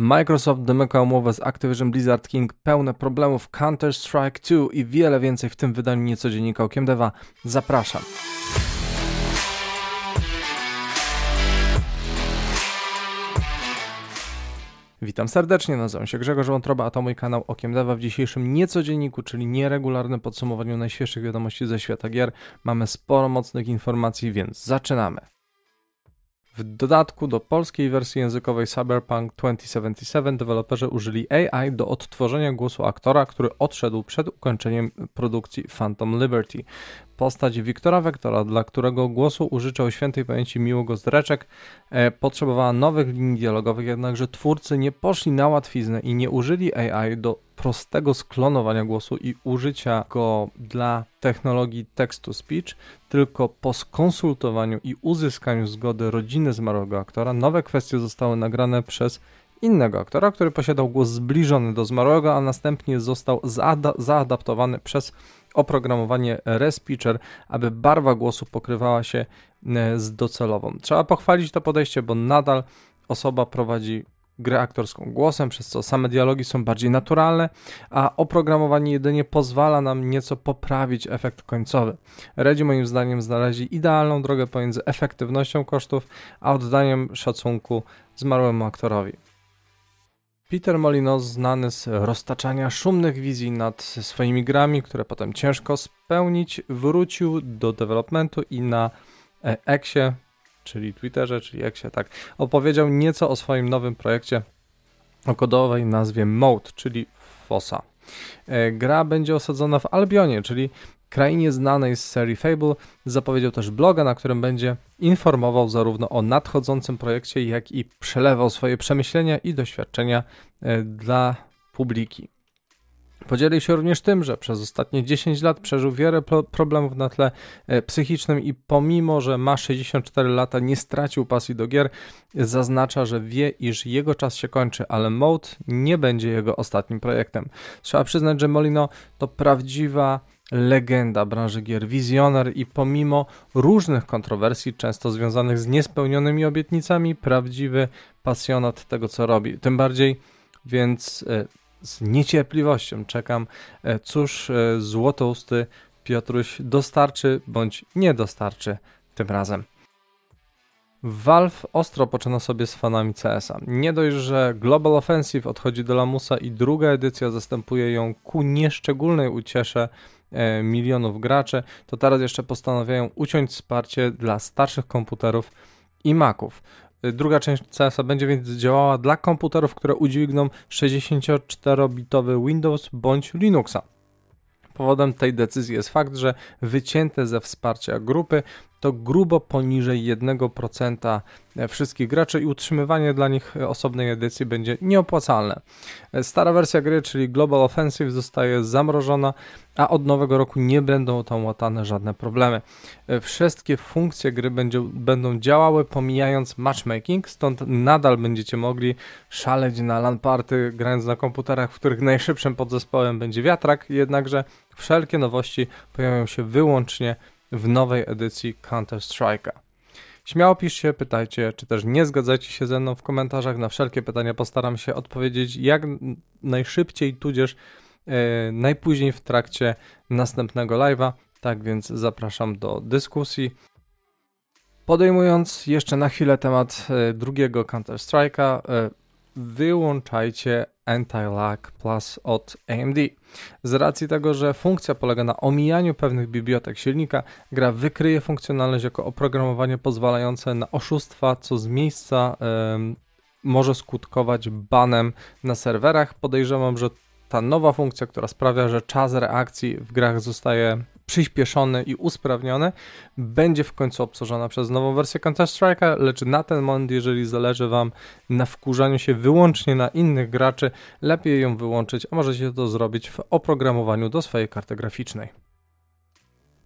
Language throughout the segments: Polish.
Microsoft domyka umowę z Activision Blizzard King, pełne problemów Counter-Strike 2 i wiele więcej w tym wydaniu niecodziennika Okiem Deva. Zapraszam. Witam serdecznie, nazywam się Grzegorz Wątroba, a to mój kanał Okiem Deva. W dzisiejszym niecodzienniku, czyli nieregularnym podsumowaniu najświeższych wiadomości ze świata gier, mamy sporo mocnych informacji, więc zaczynamy. W dodatku do polskiej wersji językowej Cyberpunk 2077 deweloperzy użyli AI do odtworzenia głosu aktora, który odszedł przed ukończeniem produkcji Phantom Liberty. Postać Wiktora Wektora, dla którego głosu użyczał świętej pamięci miłego zdreczek, e, potrzebowała nowych linii dialogowych, jednakże twórcy nie poszli na łatwiznę i nie użyli AI do prostego sklonowania głosu i użycia go dla technologii text-to-speech, tylko po skonsultowaniu i uzyskaniu zgody rodziny zmarłego aktora, nowe kwestie zostały nagrane przez innego aktora, który posiadał głos zbliżony do zmarłego, a następnie został zaada zaadaptowany przez oprogramowanie Respeecher, aby barwa głosu pokrywała się e, z docelową. Trzeba pochwalić to podejście, bo nadal osoba prowadzi grę aktorską głosem, przez co same dialogi są bardziej naturalne, a oprogramowanie jedynie pozwala nam nieco poprawić efekt końcowy. Redzi moim zdaniem znaleźli idealną drogę pomiędzy efektywnością kosztów, a oddaniem szacunku zmarłemu aktorowi. Peter Molino, znany z roztaczania szumnych wizji nad swoimi grami, które potem ciężko spełnić, wrócił do developmentu i na Exie czyli Twitterze, czyli Exie, tak, opowiedział nieco o swoim nowym projekcie o kodowej nazwie Mode, czyli FOSA. E, gra będzie osadzona w Albionie, czyli krainie znanej z serii Fable. Zapowiedział też bloga, na którym będzie informował zarówno o nadchodzącym projekcie, jak i przelewał swoje przemyślenia i doświadczenia e, dla publiki. Podzielił się również tym, że przez ostatnie 10 lat przeżył wiele problemów na tle e, psychicznym i pomimo, że ma 64 lata, nie stracił pasji do gier. Zaznacza, że wie, iż jego czas się kończy, ale Mode nie będzie jego ostatnim projektem. Trzeba przyznać, że Molino to prawdziwa legenda branży gier, wizjoner i pomimo różnych kontrowersji, często związanych z niespełnionymi obietnicami, prawdziwy pasjonat tego, co robi. Tym bardziej więc e, z niecierpliwością czekam, e, cóż e, złotousty Piotruś dostarczy bądź nie dostarczy tym razem. Valve ostro poczyna sobie z fanami CS-a. Nie dość, że Global Offensive odchodzi do lamusa i druga edycja zastępuje ją ku nieszczególnej uciesze e, milionów graczy, to teraz jeszcze postanawiają uciąć wsparcie dla starszych komputerów i Maców. Druga część CS-a będzie więc działała dla komputerów, które udźwigną 64-bitowy Windows bądź Linuxa. Powodem tej decyzji jest fakt, że wycięte ze wsparcia grupy to grubo poniżej 1% wszystkich graczy i utrzymywanie dla nich osobnej edycji będzie nieopłacalne. Stara wersja gry, czyli Global Offensive, zostaje zamrożona, a od nowego roku nie będą tam łatane żadne problemy. Wszystkie funkcje gry będzie, będą działały pomijając matchmaking, stąd nadal będziecie mogli szaleć na LAN party, grając na komputerach, w których najszybszym podzespołem będzie wiatrak, jednakże wszelkie nowości pojawią się wyłącznie w nowej edycji Counter-Strike'a. Śmiało piszcie, pytajcie, czy też nie zgadzajcie się ze mną w komentarzach. Na wszelkie pytania postaram się odpowiedzieć jak najszybciej, tudzież e, najpóźniej w trakcie następnego live'a. Tak więc zapraszam do dyskusji. Podejmując jeszcze na chwilę temat e, drugiego Counter-Strike'a, e, wyłączajcie Anti-Lag Plus od AMD. Z racji tego, że funkcja polega na omijaniu pewnych bibliotek silnika, gra wykryje funkcjonalność jako oprogramowanie pozwalające na oszustwa, co z miejsca może skutkować banem na serwerach. Podejrzewam, że ta nowa funkcja, która sprawia, że czas reakcji w grach zostaje przyspieszony i usprawniony, będzie w końcu obsłużona przez nową wersję Counter-Strike'a, lecz na ten moment, jeżeli zależy Wam na wkurzaniu się wyłącznie na innych graczy, lepiej ją wyłączyć, a możecie to zrobić w oprogramowaniu do swojej karty graficznej.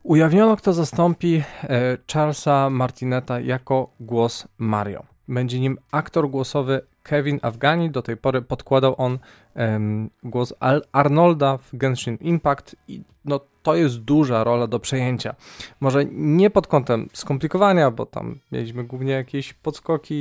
Ujawniono, kto zastąpi e, Charlesa Martineta jako głos Mario. Będzie nim aktor głosowy Kevin Afghani. Do tej pory podkładał on um, głos Al Arnolda w Genshin Impact i no, to jest duża rola do przejęcia. Może nie pod kątem skomplikowania, bo tam mieliśmy głównie jakieś podskoki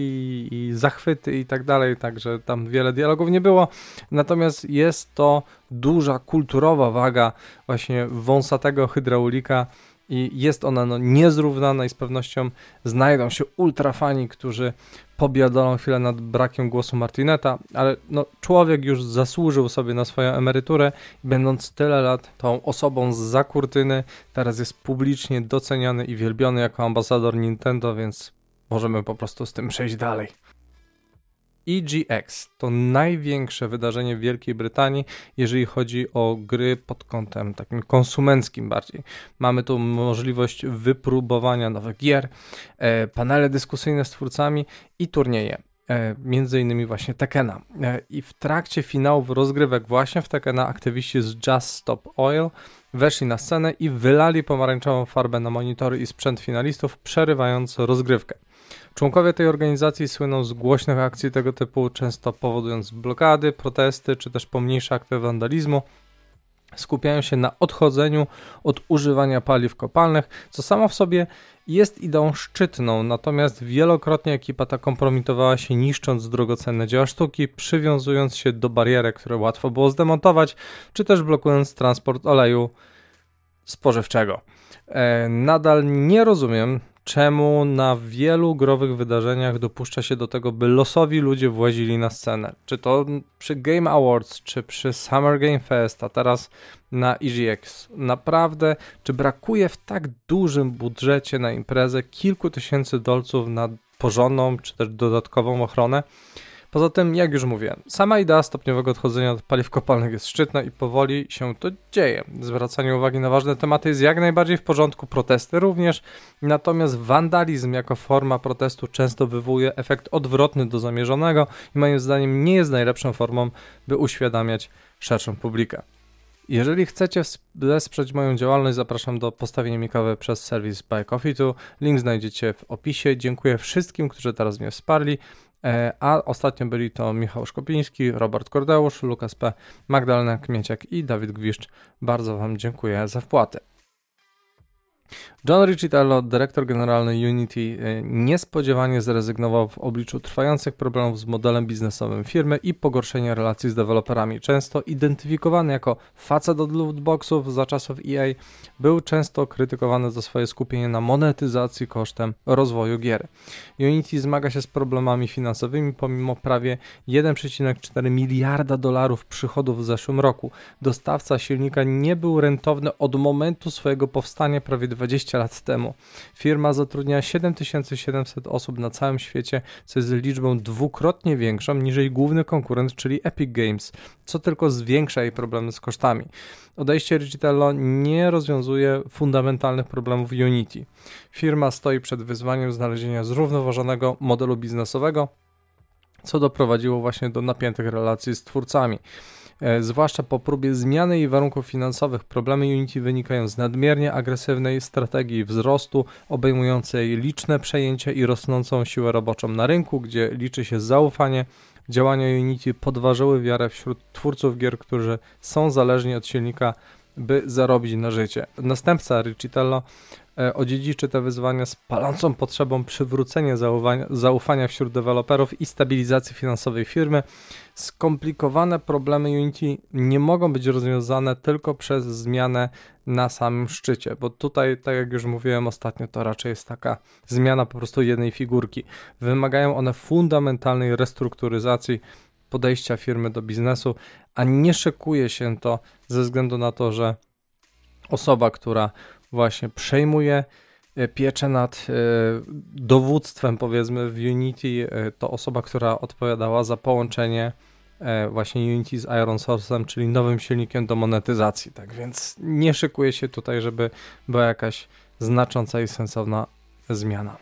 i zachwyty i tak dalej, także tam wiele dialogów nie było. Natomiast jest to duża kulturowa waga właśnie wąsatego hydraulika i jest ona no, niezrównana i z pewnością znajdą się ultrafani, którzy pobiadolą chwilę nad brakiem głosu Martineta, ale no, człowiek już zasłużył sobie na swoją emeryturę i będąc tyle lat tą osobą z za kurtyny, teraz jest publicznie doceniany i wielbiony jako ambasador Nintendo, więc możemy po prostu z tym przejść dalej. EGX to największe wydarzenie w Wielkiej Brytanii, jeżeli chodzi o gry pod kątem takim konsumenckim bardziej. Mamy tu możliwość wypróbowania nowych gier, e, panele dyskusyjne z twórcami i turnieje. E, między innymi właśnie Tekena. E, I w trakcie finałów rozgrywek właśnie w Tekena aktywiści z Just Stop Oil weszli na scenę i wylali pomarańczową farbę na monitory i sprzęt finalistów, przerywając rozgrywkę. Członkowie tej organizacji słyną z głośnych akcji tego typu, często powodując blokady, protesty czy też pomniejsze akty wandalizmu. Skupiają się na odchodzeniu od używania paliw kopalnych, co samo w sobie jest ideą szczytną, natomiast wielokrotnie ekipa ta kompromitowała się niszcząc drogocenne dzieła sztuki, przywiązując się do barierek, które łatwo było zdemontować, czy też blokując transport oleju spożywczego. E, nadal nie rozumiem, czemu na wielu growych wydarzeniach dopuszcza się do tego, by losowi ludzie włazili na scenę. Czy to przy Game Awards, czy przy Summer Game Fest, a teraz na EGX. Naprawdę, czy brakuje w tak dużym budżecie na imprezę kilku tysięcy dolców na porządną, czy też dodatkową ochronę? Poza tym, jak już mówiłem, sama idea stopniowego odchodzenia od paliw kopalnych jest szczytna i powoli się to dzieje. Zwracanie uwagi na ważne tematy jest jak najbardziej w porządku, protesty również, natomiast wandalizm jako forma protestu często wywołuje efekt odwrotny do zamierzonego i moim zdaniem nie jest najlepszą formą, by uświadamiać szerszą publikę. Jeżeli chcecie wesprzeć moją działalność, zapraszam do postawienia mi kawy przez serwis Buy Coffee Tu. Link znajdziecie w opisie. Dziękuję wszystkim, którzy teraz mnie wsparli. E, a ostatnio byli to Michał Szkopiński, Robert Kordeusz, Lukas P., Magdalena Kmieciak i Dawid Gwiszcz. Bardzo Wam dziękuję za wpłatę. John Riccitello, dyrektor generalny Unity, e, niespodziewanie zrezygnował w obliczu trwających problemów z modelem biznesowym firmy i pogorszenia relacji z deweloperami. Często identyfikowany jako facet od lootboxów za czasów EA, był często krytykowany za swoje skupienie na monetyzacji kosztem rozwoju gier. Unity zmaga się z problemami finansowymi pomimo prawie 1,4 miliarda dolarów przychodów w zeszłym roku. Dostawca silnika nie był rentowny od momentu swojego powstania prawie 20 lat temu. Firma zatrudnia 7700 osób na całym świecie, co jest liczbą dwukrotnie większą niż jej główny konkurent, czyli Epic Games, co tylko zwiększa jej problemy z kosztami. Odejście Digitalo nie rozwiązuje fundamentalnych problemów Unity. Firma stoi przed wyzwaniem znalezienia zrównoważonego modelu biznesowego, co doprowadziło właśnie do napiętych relacji z twórcami. E, zwłaszcza po próbie zmiany jej warunków finansowych, problemy Unity wynikają z nadmiernie agresywnej strategii wzrostu, obejmującej liczne przejęcia i rosnącą siłę roboczą na rynku, gdzie liczy się zaufanie. Działania Unity podważyły wiarę wśród twórców gier, którzy są zależni od silnika, by zarobić na życie. Następca Riccitello E, odziedziczy te wyzwania z palącą potrzebą przywrócenia zaufania wśród deweloperów i stabilizacji finansowej firmy. Skomplikowane problemy Unity nie mogą być rozwiązane tylko przez zmianę na samym szczycie, bo tutaj, tak jak już mówiłem ostatnio, to raczej jest taka zmiana po prostu jednej figurki. Wymagają one fundamentalnej restrukturyzacji podejścia firmy do biznesu, a nie szykuje się to ze względu na to, że osoba, która właśnie przejmuje e, pieczę nad e, dowództwem, powiedzmy, w Unity. E, to osoba, która odpowiadała za połączenie właśnie Unity z Iron Source'em, czyli nowym silnikiem do monetyzacji. Tak więc nie szykuje się tutaj, żeby była jakaś znacząca i sensowna zmiana.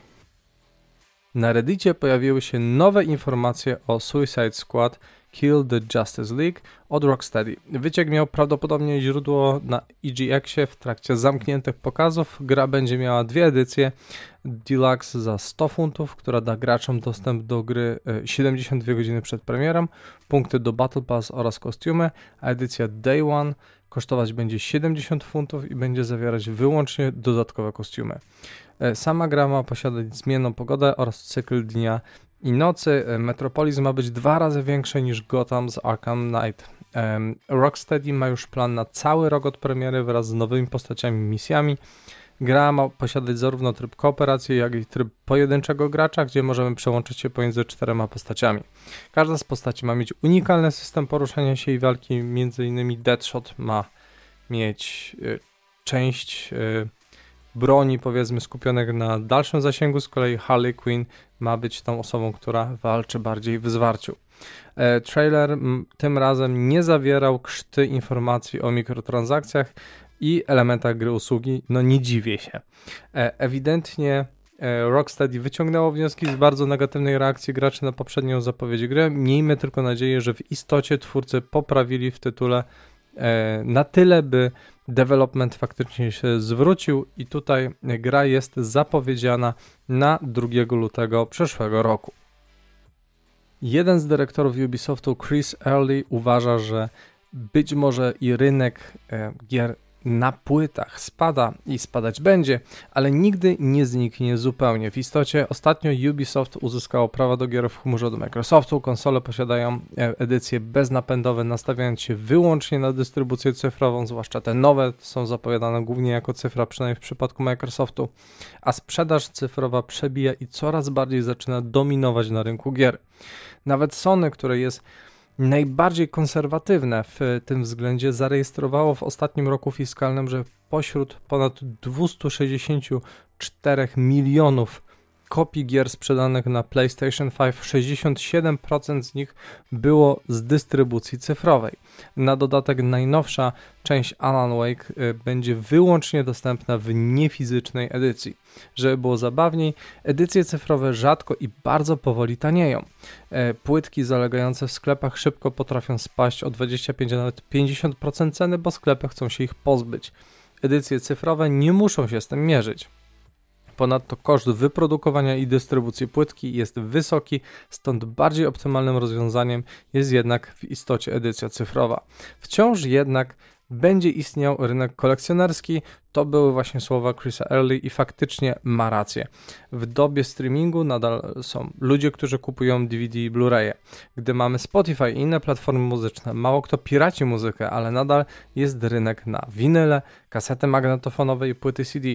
Na Reddicie pojawiły się nowe informacje o Suicide Squad Kill the Justice League od Rocksteady. Wyciek miał prawdopodobnie źródło na EGX-ie w trakcie zamkniętych pokazów. Gra będzie miała dwie edycje. Deluxe za 100 funtów, która da graczom dostęp do gry 72 e, godziny przed premierą, punkty do Battle Pass oraz kostiumy, a edycja Day One kosztować będzie 70 funtów i będzie zawierać wyłącznie dodatkowe kostiumy. E, sama gra ma posiadać zmienną pogodę oraz cykl dnia i nocy. E, Metropolis ma być dwa razy większe niż Gotham z Arkham Knight. Rocksteady ma już plan na cały rok od premiery wraz z nowymi postaciami i misjami. Gra ma posiadać zarówno tryb kooperacji, jak i tryb pojedynczego gracza, gdzie możemy przełączyć się pomiędzy czterema postaciami. Każda z postaci ma mieć unikalny system poruszania się i walki, między innymi Deadshot ma mieć y, część y, broni, powiedzmy, skupionych na dalszym zasięgu, z kolei Harley Quinn ma być tą osobą, która walczy bardziej w zwarciu. E, trailer tym razem nie zawierał krzty informacji o mikrotransakcjach i elementach gry usługi. No nie dziwię się. E, ewidentnie e, Rocksteady wyciągnęło wnioski z bardzo negatywnej reakcji graczy na poprzednią zapowiedź gry. Miejmy tylko nadzieję, że w istocie twórcy poprawili w tytule na tyle, by development faktycznie się zwrócił i tutaj gra jest zapowiedziana na 2 lutego przyszłego roku. Jeden z dyrektorów Ubisoftu, Chris Early, uważa, że być może i rynek e, gier na płytach spada i spadać będzie, ale nigdy nie zniknie zupełnie. W istocie ostatnio Ubisoft uzyskało prawa do gier w chmurze od Microsoftu. Konsole posiadają e, edycje beznapędowe, nastawiając się wyłącznie na dystrybucję cyfrową, zwłaszcza te nowe są zapowiadane głównie jako cyfra, przynajmniej w przypadku Microsoftu, a sprzedaż cyfrowa przebija i coraz bardziej zaczyna dominować na rynku gier. Nawet Sony, które jest najbardziej konserwatywne w tym względzie zarejestrowało w ostatnim roku fiskalnym, że pośród ponad 264 milionów kopii gier sprzedanych na PlayStation 5, 67% z nich było z dystrybucji cyfrowej. Na dodatek najnowsza część Alan Wake y, będzie wyłącznie dostępna w niefizycznej edycji. Żeby było zabawniej, edycje cyfrowe rzadko i bardzo powoli tanieją. E, płytki zalegające w sklepach szybko potrafią spaść o 25 nawet 50% ceny, bo sklepy chcą się ich pozbyć. Edycje cyfrowe nie muszą się z tym mierzyć. Ponadto koszt wyprodukowania i dystrybucji płytki jest wysoki, stąd bardziej optymalnym rozwiązaniem jest jednak w istocie edycja cyfrowa. Wciąż jednak będzie istniał rynek kolekcjonerski. To były właśnie słowa Chrisa Early i faktycznie ma rację. W dobie streamingu nadal są ludzie, którzy kupują DVD i Blu-raye. Gdy mamy Spotify i inne platformy muzyczne, mało kto piraci muzykę, ale nadal jest rynek na winyle, kasety magnetofonowe i płyty CD.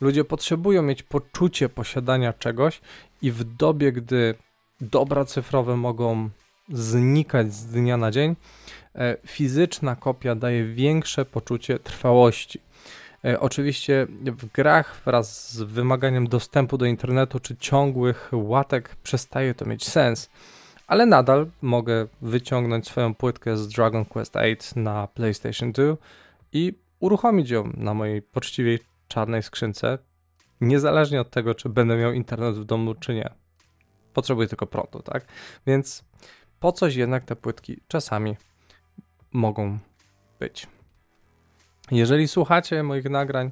Ludzie potrzebują mieć poczucie posiadania czegoś i w dobie, gdy dobra cyfrowe mogą znikać z dnia na dzień, E, fizyczna kopia daje większe poczucie trwałości. E, oczywiście w grach wraz z wymaganiem dostępu do internetu czy ciągłych łatek przestaje to mieć sens, ale nadal mogę wyciągnąć swoją płytkę z Dragon Quest VIII na PlayStation 2 i uruchomić ją na mojej poczciwej czarnej skrzynce, niezależnie od tego, czy będę miał internet w domu, czy nie. Potrzebuję tylko prądu, tak? Więc po coś jednak te płytki czasami mogą być. Jeżeli słuchacie moich nagrań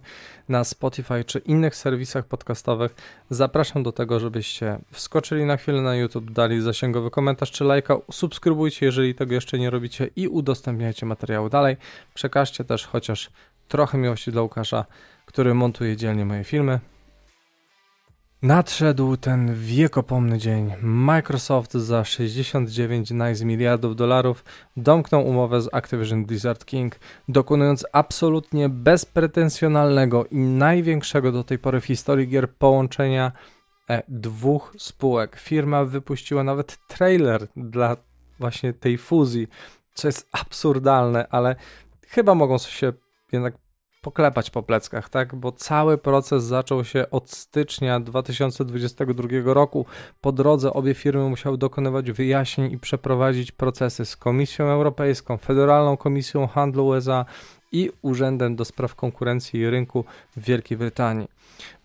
na Spotify czy innych serwisach podcastowych, zapraszam do tego, żebyście wskoczyli na chwilę na YouTube, dali zasięgowy komentarz czy lajka, subskrybujcie, jeżeli tego jeszcze nie robicie i udostępniajcie materiały dalej. Przekażcie też chociaż trochę miłości dla Łukasza, który montuje dzielnie moje filmy. Nadszedł ten wiekopomny dzień. Microsoft za 69 nice miliardów dolarów domknął umowę z Activision Blizzard King, dokonując absolutnie bezpretensjonalnego i największego do tej pory w historii gier połączenia e, dwóch spółek. Firma wypuściła nawet trailer dla właśnie tej fuzji, co jest absurdalne, ale chyba mogą się jednak poklepać po pleckach, tak? Bo cały proces zaczął się od stycznia 2022 roku. Po drodze obie firmy musiały dokonywać wyjaśnień i przeprowadzić procesy z Komisją Europejską, Federalną Komisją Handlu USA i Urzędem do Spraw Konkurencji i Rynku w Wielkiej Brytanii.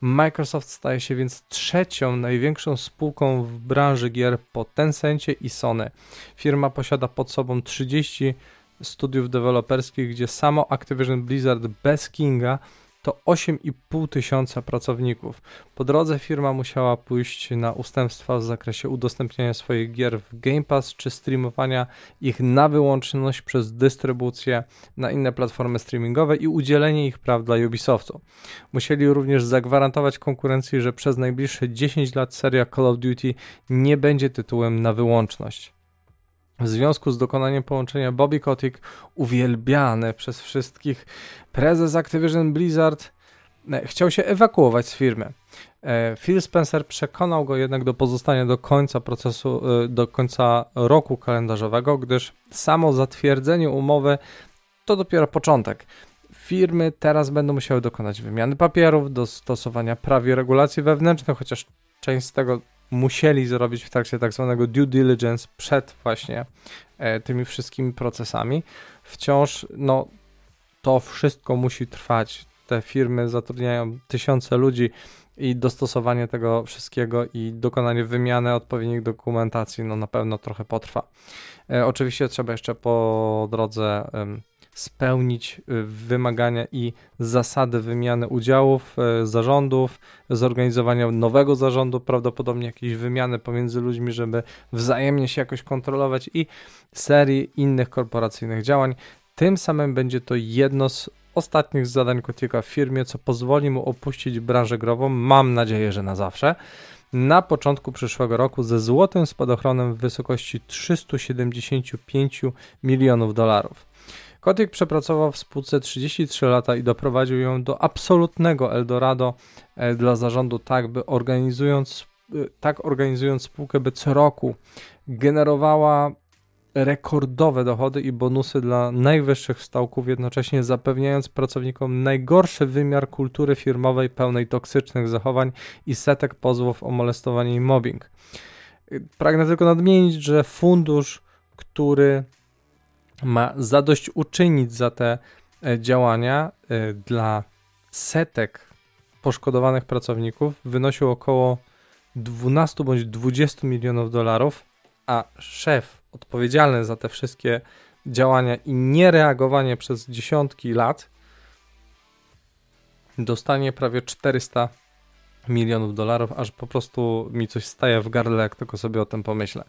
Microsoft staje się więc trzecią największą spółką w branży gier po Tencencie i Sony. Firma posiada pod sobą 30 studiów deweloperskich, gdzie samo Activision Blizzard bez Kinga to 8,5 tysiąca pracowników. Po drodze firma musiała pójść na ustępstwa w zakresie udostępniania swoich gier w Game Pass czy streamowania ich na wyłączność przez dystrybucję na inne platformy streamingowe i udzielenie ich praw dla Ubisoftu. Musieli również zagwarantować konkurencji, że przez najbliższe 10 lat seria Call of Duty nie będzie tytułem na wyłączność. W związku z dokonaniem połączenia Bobby Kotick, uwielbiany przez wszystkich, prezes Activision Blizzard e, chciał się ewakuować z firmy. E, Phil Spencer przekonał go jednak do pozostania do końca procesu, e, do końca roku kalendarzowego, gdyż samo zatwierdzenie umowy to dopiero początek. Firmy teraz będą musiały dokonać wymiany papierów, dostosowania praw regulacji wewnętrznych, chociaż część z tego musieli zrobić w trakcie tak zwanego due diligence przed właśnie e, tymi wszystkimi procesami. Wciąż no, to wszystko musi trwać. Te firmy zatrudniają tysiące ludzi i dostosowanie tego wszystkiego i dokonanie wymiany odpowiednich dokumentacji no na pewno trochę potrwa. E, oczywiście trzeba jeszcze po drodze spełnić y, wymagania i zasady wymiany udziałów, y, zarządów, zorganizowania nowego zarządu, prawdopodobnie jakieś wymiany pomiędzy ludźmi, żeby wzajemnie się jakoś kontrolować i serii innych korporacyjnych działań. Tym samym będzie to jedno z ostatnich zadań Kotika w firmie, co pozwoli mu opuścić branżę grową, mam nadzieję, że na zawsze, na początku przyszłego roku ze złotym spadochronem w wysokości 375 milionów dolarów. Kotick przepracował w spółce 33 lata i doprowadził ją do absolutnego Eldorado e, dla zarządu, tak by organizując, e, tak organizując spółkę, by co roku generowała rekordowe dochody i bonusy dla najwyższych stałków, jednocześnie zapewniając pracownikom najgorszy wymiar kultury firmowej pełnej toksycznych zachowań i setek pozwów o molestowanie i mobbing. Pragnę tylko nadmienić, że fundusz, który ma zadośćuczynić za te e, działania e, dla setek poszkodowanych pracowników wynosił około 12 bądź 20 milionów dolarów, a szef odpowiedzialny za te wszystkie działania i niereagowanie przez dziesiątki lat dostanie prawie 400 milionów dolarów, aż po prostu mi coś staje w gardle, jak tylko sobie o tym pomyślę.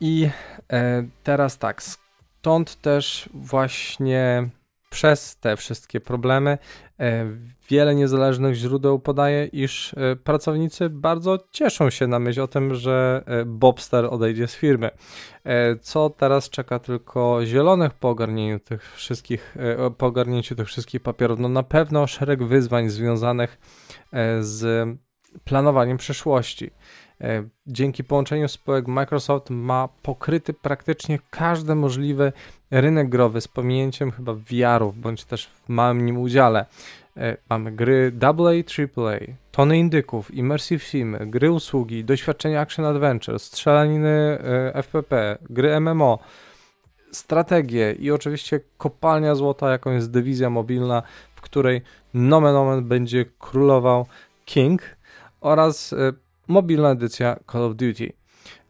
I e, teraz tak, stąd też właśnie przez te wszystkie problemy e, wiele niezależnych źródeł podaje, iż e, pracownicy bardzo cieszą się na myśl o tym, że Bobster odejdzie z firmy. Co teraz czeka tylko zielonych po ogarnięciu tych wszystkich, po ogarnięciu tych wszystkich papierów? No na pewno szereg wyzwań związanych z planowaniem przyszłości. E, dzięki połączeniu spółek Microsoft ma pokryty praktycznie każdy możliwy rynek growy z pominięciem chyba VR-ów, bądź też w małym nim udziale. E, mamy gry AA, AAA, tony indyków, immersive sim, gry usługi, doświadczenia action adventure, strzelaniny e, FPP, gry MMO, strategie i oczywiście kopalnia złota, jaką jest dywizja mobilna, w której nomen omen będzie królował King oraz mobilna edycja Call of Duty.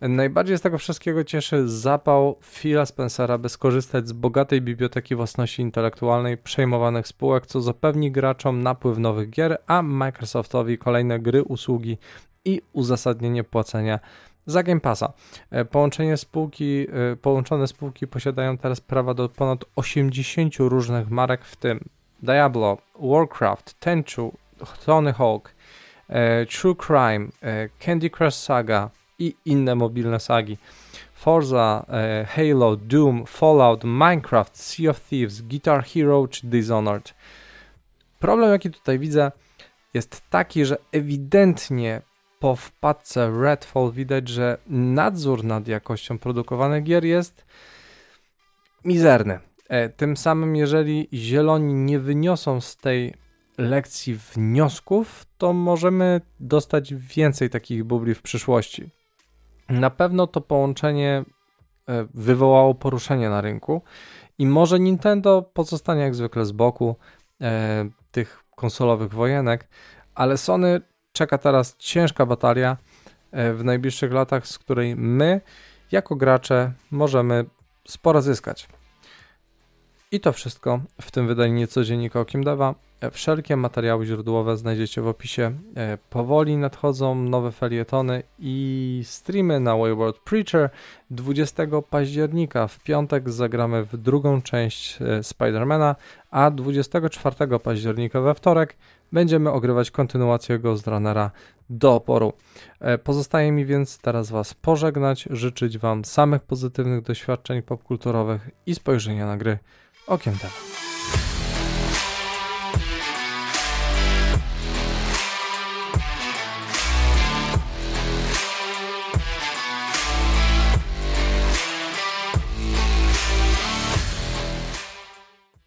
Najbardziej z tego wszystkiego cieszy zapał Phila Spencera, by skorzystać z bogatej biblioteki własności intelektualnej przejmowanych spółek, co zapewni graczom napływ nowych gier, a Microsoftowi kolejne gry, usługi i uzasadnienie płacenia za Game Passa. E, połączenie spółki, e, połączone spółki posiadają teraz prawa do ponad 80 różnych marek, w tym Diablo, Warcraft, Tenchu, Tony Hawk, True Crime, e, Candy Crush Saga i inne mobilne sagi. Forza, e, Halo, Doom, Fallout, Minecraft, Sea of Thieves, Guitar Hero czy Dishonored. Problem, jaki tutaj widzę, jest taki, że ewidentnie po wpadce Redfall widać, że nadzór nad jakością produkowanych gier jest mizerny. E, tym samym, jeżeli zieloni nie wyniosą z tej lekcji wniosków, to możemy dostać więcej takich bubli w przyszłości. Na pewno to połączenie e, wywołało poruszenie na rynku I może Nintendo pozostanie jak zwykle z boku e, tych konsolowych wojenek, ale Sony czeka teraz ciężka batalia e, w najbliższych latach, z której my, jako gracze, możemy sporo zyskać. I to wszystko w tym wydaniu niecodziennika Okiem Deva. Wszelkie materiały źródłowe znajdziecie w opisie. E, powoli nadchodzą nowe felietony i streamy na Wayward Preacher. 20 października w piątek zagramy w drugą część e, Spidermana, a 24 października we wtorek będziemy ogrywać kontynuację Ghost Runnera do oporu. E, pozostaje mi więc teraz Was pożegnać, życzyć Wam samych pozytywnych doświadczeń popkulturowych i spojrzenia na gry okiem Deva.